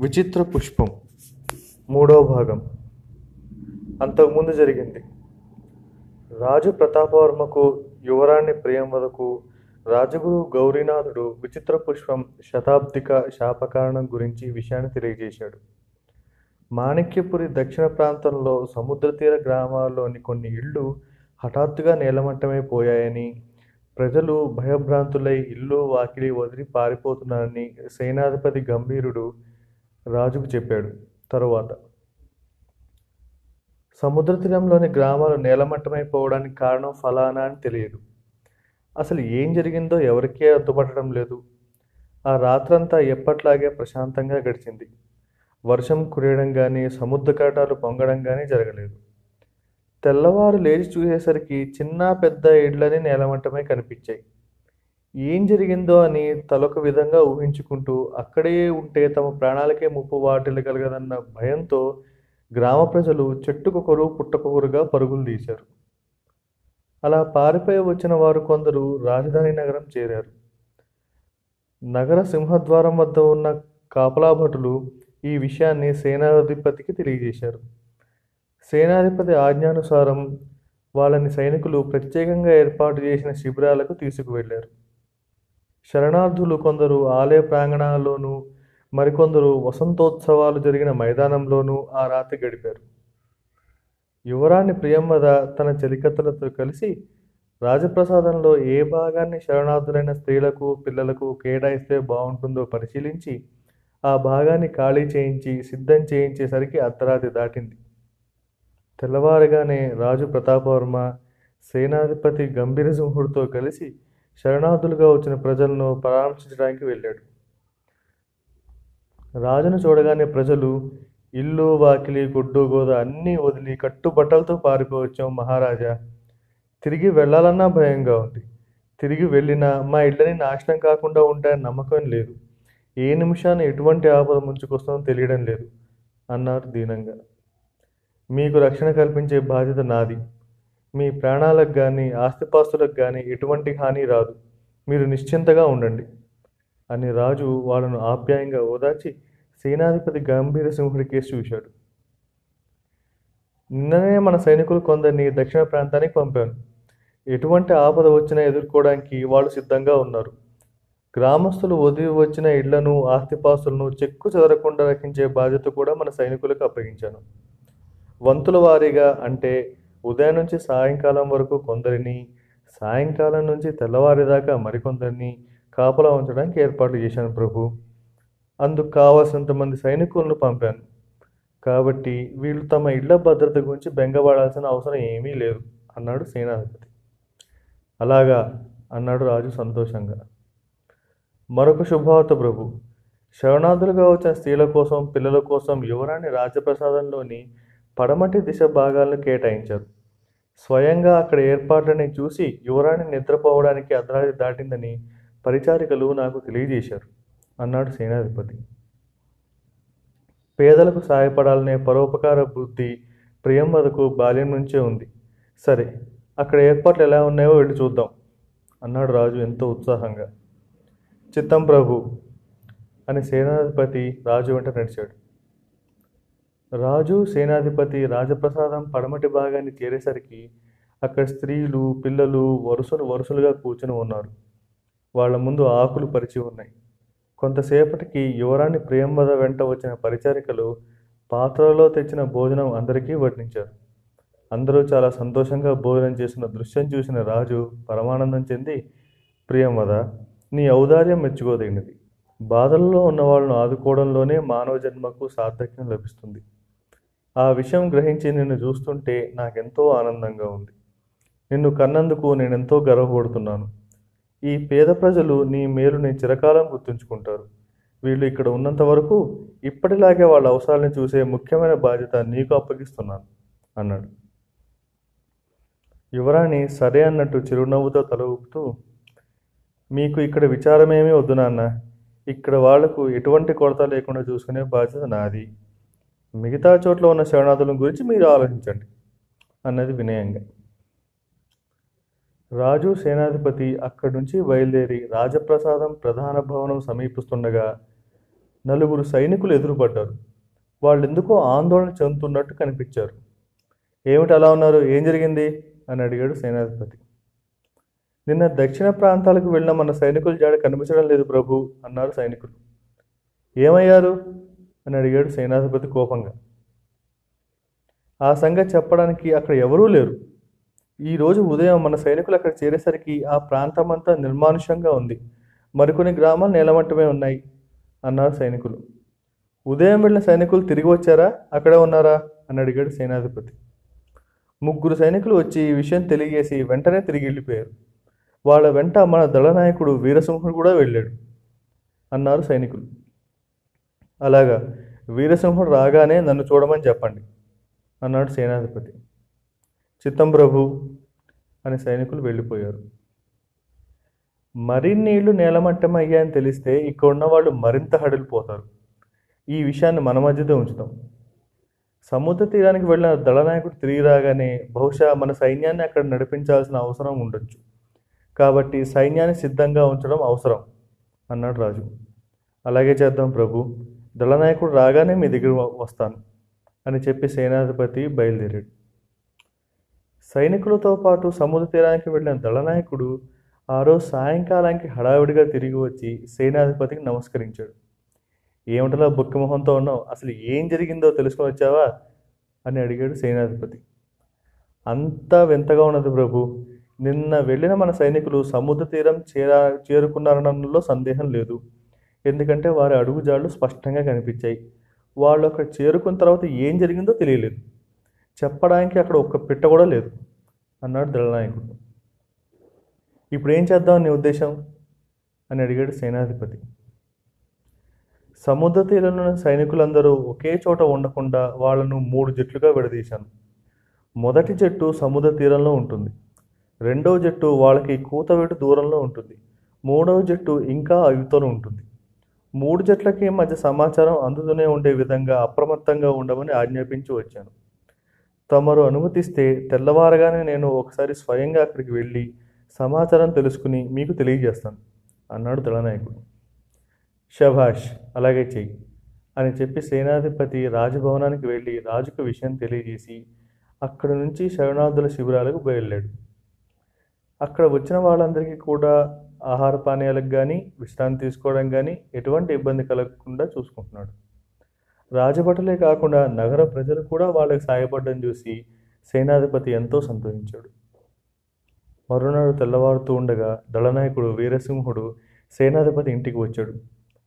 విచిత్ర పుష్పం. మూడవ భాగం. అంతకుముందు జరిగింది. రాజు ప్రతాపవర్మకు యువరాణి ప్రియంవదకు రాజగురు గౌరీనాథుడు విచిత్ర పుష్పం శతాబ్దిక శాపకారణం గురించి విషయాన్ని తెలియజేశాడు. మాణిక్యపురి దక్షిణ ప్రాంతంలో సముద్రతీర గ్రామాల్లోని కొన్ని ఇళ్ళు హఠాత్తుగా నేలమట్టమైపోయాయని ప్రజలు భయభ్రాంతులై ఇల్లు వాకిలి వదిలి పారిపోతున్నారని సేనాధిపతి గంభీరుడు రాజుకు చెప్పాడు. తరువాత సముద్ర తీరంలోని గ్రామాలు నేలమట్టమైపోవడానికి కారణం ఫలానా అని తెలియదు. అసలు ఏం జరిగిందో ఎవరికీ అర్థపడటం లేదు. ఆ రాత్రంతా ఎప్పట్లాగే ప్రశాంతంగా గడిచింది. వర్షం కురియడం కానీ సముద్ర కటాలు పొంగడం కానీ జరగలేదు. తెల్లవారు లేచి చూసేసరికి చిన్న పెద్ద ఇళ్ళని నేలమట్టమే కనిపించాయి. ఏం జరిగిందో అని తలొక విధంగా ఊహించుకుంటూ అక్కడే ఉంటే తమ ప్రాణాలకే ముప్పు వాటిల్లగలగదన్న భయంతో గ్రామ ప్రజలు చెట్టుకొకరు పుట్టకొకరుగా పరుగులు తీశారు. అలా పారిపోయి వచ్చిన వారు కొందరు రాజధాని నగరం చేరారు. నగర సింహద్వారం వద్ద ఉన్న కాపలాభటులు ఈ విషయాన్ని సేనాధిపతికి తెలియజేశారు. సేనాధిపతి ఆజ్ఞానుసారం వాళ్ళని సైనికులు ప్రత్యేకంగా ఏర్పాటు చేసిన శిబిరాలకు తీసుకువెళ్ళారు. శరణార్థులు కొందరు ఆలయ ప్రాంగణాల్లోనూ మరికొందరు వసంతోత్సవాలు జరిగిన మైదానంలోనూ ఆ రాత్రి గడిపారు. యువరాణి ప్రియంవద తన చెలికత్తలతో కలిసి రాజప్రసాదంలో ఏ భాగాన్ని శరణార్థులైన స్త్రీలకు పిల్లలకు కేటాయిస్తే బాగుంటుందో పరిశీలించి ఆ భాగాన్ని ఖాళీ చేయించి సిద్ధం చేయించేసరికి అర్ధరాత్రి దాటింది. తెల్లవారుగానే రాజు ప్రతాపవర్మ సేనాధిపతి గంభీరసింహుడితో కలిసి శరణార్థులుగా వచ్చిన ప్రజలను పరామర్శించడానికి వెళ్ళాడు. రాజును చూడగానే ప్రజలు ఇల్లు వాకిలి గుడ్డు గోద అన్నీ వదిలి కట్టుబట్టలతో పారిపోవచ్చాం మహారాజా. తిరిగి వెళ్ళాలన్నా భయంగా ఉంది. తిరిగి వెళ్ళినా మా ఇళ్ళని నాశనం కాకుండా ఉంటాయని నమ్మకం లేదు. ఏ నిమిషాన్ని ఎటువంటి ఆపద ముంచుకొస్తుందో తెలియడం లేదు అన్నారు దీనంగా. మీకు రక్షణ కల్పించే బాధ్యత నాది. మీ ప్రాణాలకు కానీ ఆస్తిపాస్తులకు కానీ ఎటువంటి హాని రాదు. మీరు నిశ్చింతగా ఉండండి. అని రాజు వాళ్ళను ఆప్యాయంగా ఓదార్చి సేనాధిపతి గంభీర సింహుడి కేసు చూశాడు. నిన్ననే మన సైనికులు కొందరిని దక్షిణ ప్రాంతానికి పంపాను. ఎటువంటి ఆపద వచ్చినా ఎదుర్కోవడానికి వాళ్ళు సిద్ధంగా ఉన్నారు. గ్రామస్తులు వదిలి వచ్చిన ఇళ్ళను ఆస్తిపాస్తులను చెక్కు చెదరకుండా రక్షించే బాధ్యత కూడా మన సైనికులకు అప్పగించాను. వంతుల వారీగా అంటే ఉదయం నుంచి సాయంకాలం వరకు కొందరిని సాయంకాలం నుంచి తెల్లవారేదాకా మరికొందరిని కాపలా ఉంచడానికి ఏర్పాటు చేశాను ప్రభు. అందుకు కావలసినంతమంది సైనికులను పంపాను. కాబట్టి వీళ్ళు తమ ఇళ్ళ భద్రత గురించి బెంగపడాల్సిన అవసరం ఏమీ లేదు అన్నాడు సేనాధిపతి. అలాగా అన్నాడు రాజు సంతోషంగా. మరొక శుభవార్త ప్రభు. శరణార్థులుగా వచ్చిన స్త్రీల కోసం పిల్లల కోసం యువరాణి రాజప్రసాదంలోని పడమటి దిశ భాగాలను కేటాయించారు. స్వయంగా అక్కడ ఏర్పాట్లని చూసి యువరాణి నిద్రపోవడానికి అర్ధరాత్రి దాటిందని పరిచారికలు నాకు తెలియజేశారు అన్నాడు సేనాధిపతి. పేదలకు సహాయపడాలనే పరోపకార బుద్ధి ప్రియంవదకు బాల్యం నుంచే ఉంది. సరే అక్కడ ఏర్పాట్లు ఎలా ఉన్నాయో వెళ్ళి చూద్దాం అన్నాడు రాజు ఎంతో ఉత్సాహంగా. చిత్తం ప్రభు అని సేనాధిపతి రాజు వెంట నడిచాడు. రాజు సేనాధిపతి రాజప్రసాదం పడమటి భాగాన్ని చేరేసరికి అక్కడ స్త్రీలు పిల్లలు వరుసలు వరుసలుగా కూర్చుని ఉన్నారు. వాళ్ళ ముందు ఆకులు పరిచి ఉన్నాయి. కొంతసేపటికి యువరాణి ప్రియంవద వెంట వచ్చిన పరిచారికలు పాత్రలో తెచ్చిన భోజనం అందరికీ వడ్డించారు. అందరూ చాలా సంతోషంగా భోజనం చేసిన దృశ్యం చూసిన రాజు పరమానందం చెంది ప్రియంవద నీ ఔదార్యం మెచ్చుకోదగినది. బాధల్లో ఉన్న వాళ్ళను ఆదుకోవడంలోనే మానవ జన్మకు సార్థక్యం లభిస్తుంది. ఆ విషయం గ్రహించి నిన్ను చూస్తుంటే నాకెంతో ఆనందంగా ఉంది. నిన్ను కన్నందుకు నేనెంతో గర్వపడుతున్నాను. ఈ పేద ప్రజలు నీ మేలుని చిరకాలం గుర్తుంచుకుంటారు. వీళ్ళు ఇక్కడ ఉన్నంత వరకు ఇప్పటిలాగే వాళ్ళ అవసరాలను చూసే ముఖ్యమైన బాధ్యత నీకు అప్పగిస్తున్నాను అన్నాడు. యువరాణి సరే అన్నట్టు చిరునవ్వుతో తల ఊపుతూ మీకు ఇక్కడ విచారమేమీ వద్దు నాన్న. ఇక్కడ వాళ్ళకు ఎటువంటి కొరత లేకుండా చూసుకునే బాధ్యత నాది. మిగతా చోట్ల ఉన్న శరణార్థుల గురించి మీరు ఆలోచించండి అన్నది వినయంగా. రాజు సేనాధిపతి అక్కడి నుంచి బయలుదేరి రాజప్రసాదం ప్రధాన భవనం సమీపిస్తుండగా నలుగురు సైనికులు ఎదురుపడ్డారు. వాళ్ళెందుకో ఆందోళన చెందుతున్నట్టు కనిపించారు. ఏమిటి అలా ఉన్నారు? ఏం జరిగింది? అని అడిగాడు సేనాధిపతి. నిన్న దక్షిణ ప్రాంతాలకు వెళ్ళిన మన సైనికుల జాడ కనిపించడం లేదు ప్రభు అన్నారు సైనికులు. ఏమయ్యారు? అని అడిగాడు సేనాధిపతి కోపంగా. ఆ సంగతి చెప్పడానికి అక్కడ ఎవరూ లేరు. ఈ రోజు ఉదయం మన సైనికులు అక్కడ చేరేసరికి ఆ ప్రాంతం అంతా నిర్మానుష్యంగా ఉంది. మరికొన్ని గ్రామాలు నేలమట్టమే ఉన్నాయి అన్నారు సైనికులు. ఉదయం వెళ్ళిన సైనికులు తిరిగి వచ్చారా? అక్కడే ఉన్నారా? అని అడిగాడు సేనాధిపతి. ముగ్గురు సైనికులు వచ్చి ఈ విషయం తెలియజేసి వెంటనే తిరిగి వెళ్ళిపోయారు. వాళ్ళ వెంట మన దళనాయకుడు వీరసింహుడు కూడా వెళ్ళాడు అన్నారు సైనికులు. అలాగా. వీరసింహుడు రాగానే నన్ను చూడమని చెప్పండి అన్నాడు సేనాధిపతి. చిత్తం ప్రభు అని సైనికులు వెళ్ళిపోయారు. మరిన్నీళ్ళు నేలమట్టం అయ్యాయని తెలిస్తే ఇక్కడ ఉన్న వాళ్ళు మరింత హడిలిపోతారు. ఈ విషయాన్ని మన మధ్యలో ఉంచుతాం. సముద్ర తీరానికి వెళ్ళిన దళనాయకుడు తిరిగి రాగానే బహుశా మన సైన్యాన్ని అక్కడ నడిపించాల్సిన అవసరం ఉండొచ్చు. కాబట్టి సైన్యాన్ని సిద్ధంగా ఉంచడం అవసరం అన్నాడు రాజు. అలాగే చేద్దాం ప్రభు. దళనాయకుడు రాగానే మీ దగ్గర వస్తాను అని చెప్పి సేనాధిపతి బయలుదేరాడు. సైనికులతో పాటు సముద్ర తీరానికి వెళ్ళిన దళనాయకుడు ఆ రోజు సాయంకాలానికి హడావిడిగా తిరిగి వచ్చి సేనాధిపతికి నమస్కరించాడు. ఏమిటలా బుక్కమొహంతో ఉన్నావు? అసలు ఏం జరిగిందో తెలుసుకొని వచ్చావా? అని అడిగాడు సేనాధిపతి. అంతా వింతగా ఉన్నది ప్రభు. నిన్న వెళ్ళిన మన సైనికులు సముద్ర తీరం చేరా చేరుకున్నారనడంలో సందేహం లేదు. ఎందుకంటే వారి అడుగుజాళ్ళు స్పష్టంగా కనిపించాయి. వాళ్ళు అక్కడ చేరుకున్న తర్వాత ఏం జరిగిందో తెలియలేదు. చెప్పడానికి అక్కడ ఒక్క పిట్ట కూడా లేదు అన్నాడు దళనాయకుడు. ఇప్పుడు ఏం చేద్దాం నీ ఉద్దేశం? అని అడిగాడు సేనాధిపతి. సముద్ర తీరంలోని సైనికులందరూ ఒకే చోట ఉండకుండా వాళ్ళను మూడు జట్లుగా విడదీశాను. మొదటి జట్టు సముద్ర తీరంలో ఉంటుంది. రెండవ జట్టు వాళ్ళకి కూతవేటు దూరంలో ఉంటుంది. మూడవ జట్టు ఇంకా అయుతలో ఉంటుంది. మూడు జట్లకి మధ్య సమాచారం అందుతూనే ఉండే విధంగా అప్రమత్తంగా ఉండమని ఆజ్ఞాపించి వచ్చాను. తమరు అనుమతిస్తే తెల్లవారగానే నేను ఒకసారి స్వయంగా అక్కడికి వెళ్ళి సమాచారం తెలుసుకుని మీకు తెలియజేస్తాను అన్నాడు దళనాయకుడు. శభాష్ అలాగే చెయ్యి అని చెప్పి సేనాధిపతి రాజభవనానికి వెళ్ళి రాజుకు విషయం తెలియజేసి అక్కడి నుంచి శరణార్థుల శిబిరాలకు బయలుదేరాడు. అక్కడ వచ్చిన వాళ్ళందరికీ కూడా ఆహార పానీయాలకు కానీ విశ్రాంతి తీసుకోవడం కానీ ఎటువంటి ఇబ్బంది కలగకుండా చూసుకుంటున్నాడు. రాజభటలే కాకుండా నగర ప్రజలు కూడా వాళ్ళకి సాయపడడం చూసి సేనాధిపతి ఎంతో సంతోషించాడు. మరునాడు తెల్లవారుతూ ఉండగా దళనాయకుడు వీరసింహుడు సేనాధిపతి ఇంటికి వచ్చాడు.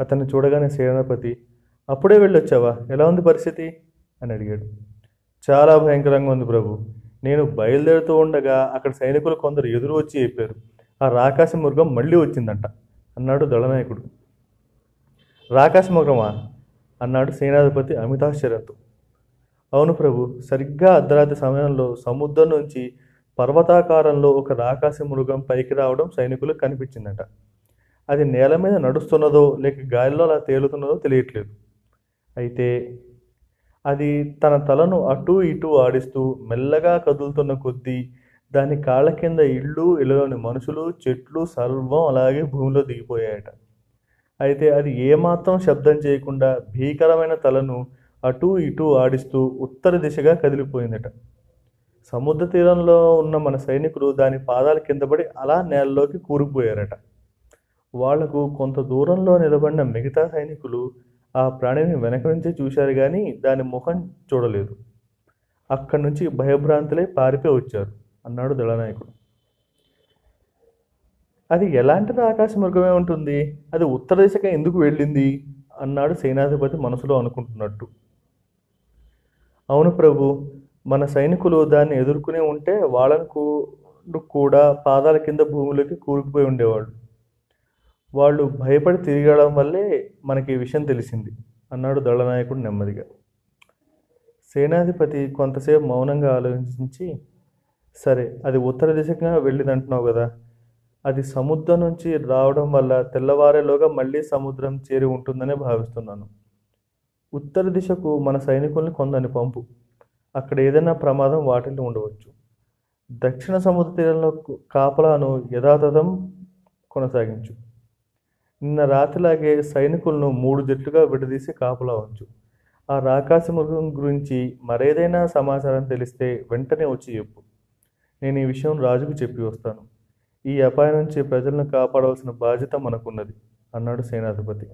అతన్ని చూడగానే సేనాధిపతి అప్పుడే వెళ్ళొచ్చావా? ఎలా ఉంది పరిస్థితి? అని అడిగాడు. చాలా భయంకరంగా ఉంది ప్రభు. నేను బయలుదేరుతూ ఉండగా అక్కడ సైనికులు కొందరు ఎదురు వచ్చి చెప్పారు. ఆ రాకాశ మృగం మళ్ళీ వచ్చిందంట. అన్నాడు దళనాయకుడు. రాకాశ మృగమా? అన్నాడు సేనాధిపతి అమితాశ్చర్యంతో అవును ప్రభు సరిగ్గా అర్ధరాత్రి సమయంలో సముద్రం నుంచి పర్వతాకారంలో ఒక రాకాశ మృగం పైకి రావడం సైనికులకు కనిపించిందట. అది నేల మీద నడుస్తున్నదో లేక గాలిలో అలా తేలుతున్నదో తెలియట్లేదు. అయితే అది తన తలను అటు ఇటు ఆడిస్తూ మెల్లగా కదులుతున్న కొద్దీ దాని కాళ్ళ కింద ఇళ్ళు ఇళ్ళలోని మనుషులు చెట్లు సర్వం అలాగే భూమిలో దిగిపోయాయట. అయితే అది ఏమాత్రం శబ్దం చేయకుండా భీకరమైన తలను అటు ఇటు ఆడిస్తూ ఉత్తర దిశగా కదిలిపోయిందట. సముద్ర తీరంలో ఉన్న మన సైనికులు దాని పాదాల కింద పడి అలా నేలలోకి కూరుకుపోయారట. వాళ్ళకు కొంత దూరంలో నిలబడిన మిగతా సైనికులు ఆ ప్రాణిని వెనక నుంచి చూశారు కానీ దాని ముఖం చూడలేదు. అక్కడి నుంచి భయభ్రాంతులై పారిపోయి వచ్చారు. అన్నాడు దళనాయకుడు. అది ఎలాంటి ఆకాశ మృగమే ఉంటుంది? అది ఉత్తర దిశగా ఎందుకు వెళ్ళింది? అన్నాడు సేనాధిపతి మనసులో అనుకుంటున్నట్టు. అవును ప్రభు మన సైనికులు దాన్ని ఎదుర్కొనే ఉంటే వాళ్ళను కూడా పాదాల కింద భూమిలోకి కూరుకుపోయి ఉండేవాళ్ళు. వాళ్ళు భయపడి తిరగడం వల్లే మనకి ఈ విషయం తెలిసింది అన్నాడు దళనాయకుడు నెమ్మదిగా. సేనాధిపతి కొంతసేపు మౌనంగా ఆలోచించి సరే అది ఉత్తర దిశగా వెళ్ళిందంటున్నావు కదా. అది సముద్రం నుంచి రావడం వల్ల తెల్లవారేలోగా మళ్ళీ సముద్రం చేరి ఉంటుందనే భావిస్తున్నాను. ఉత్తర దిశకు మన సైనికుల్ని కొందని పంపు. అక్కడ ఏదైనా ప్రమాదం వాటిల్లో ఉండవచ్చు. దక్షిణ సముద్ర తీరంలో కాపలాను యథాతథం కొనసాగించు. నిన్న రాత్రిలాగే సైనికులను మూడు జట్లుగా విడదీసి కాపలా ఉంచు. ఆ రాకాశ మృగం గురించి మరేదైనా సమాచారం తెలిస్తే వెంటనే వచ్చి చెప్పు. నేను ఈ విషయం రాజుకు చెప్పి వస్తాను. ఈ అపాయం నుంచి ప్రజలను కాపాడవలసిన బాధ్యత మనకున్నది అన్నాడు సేనాధిపతి.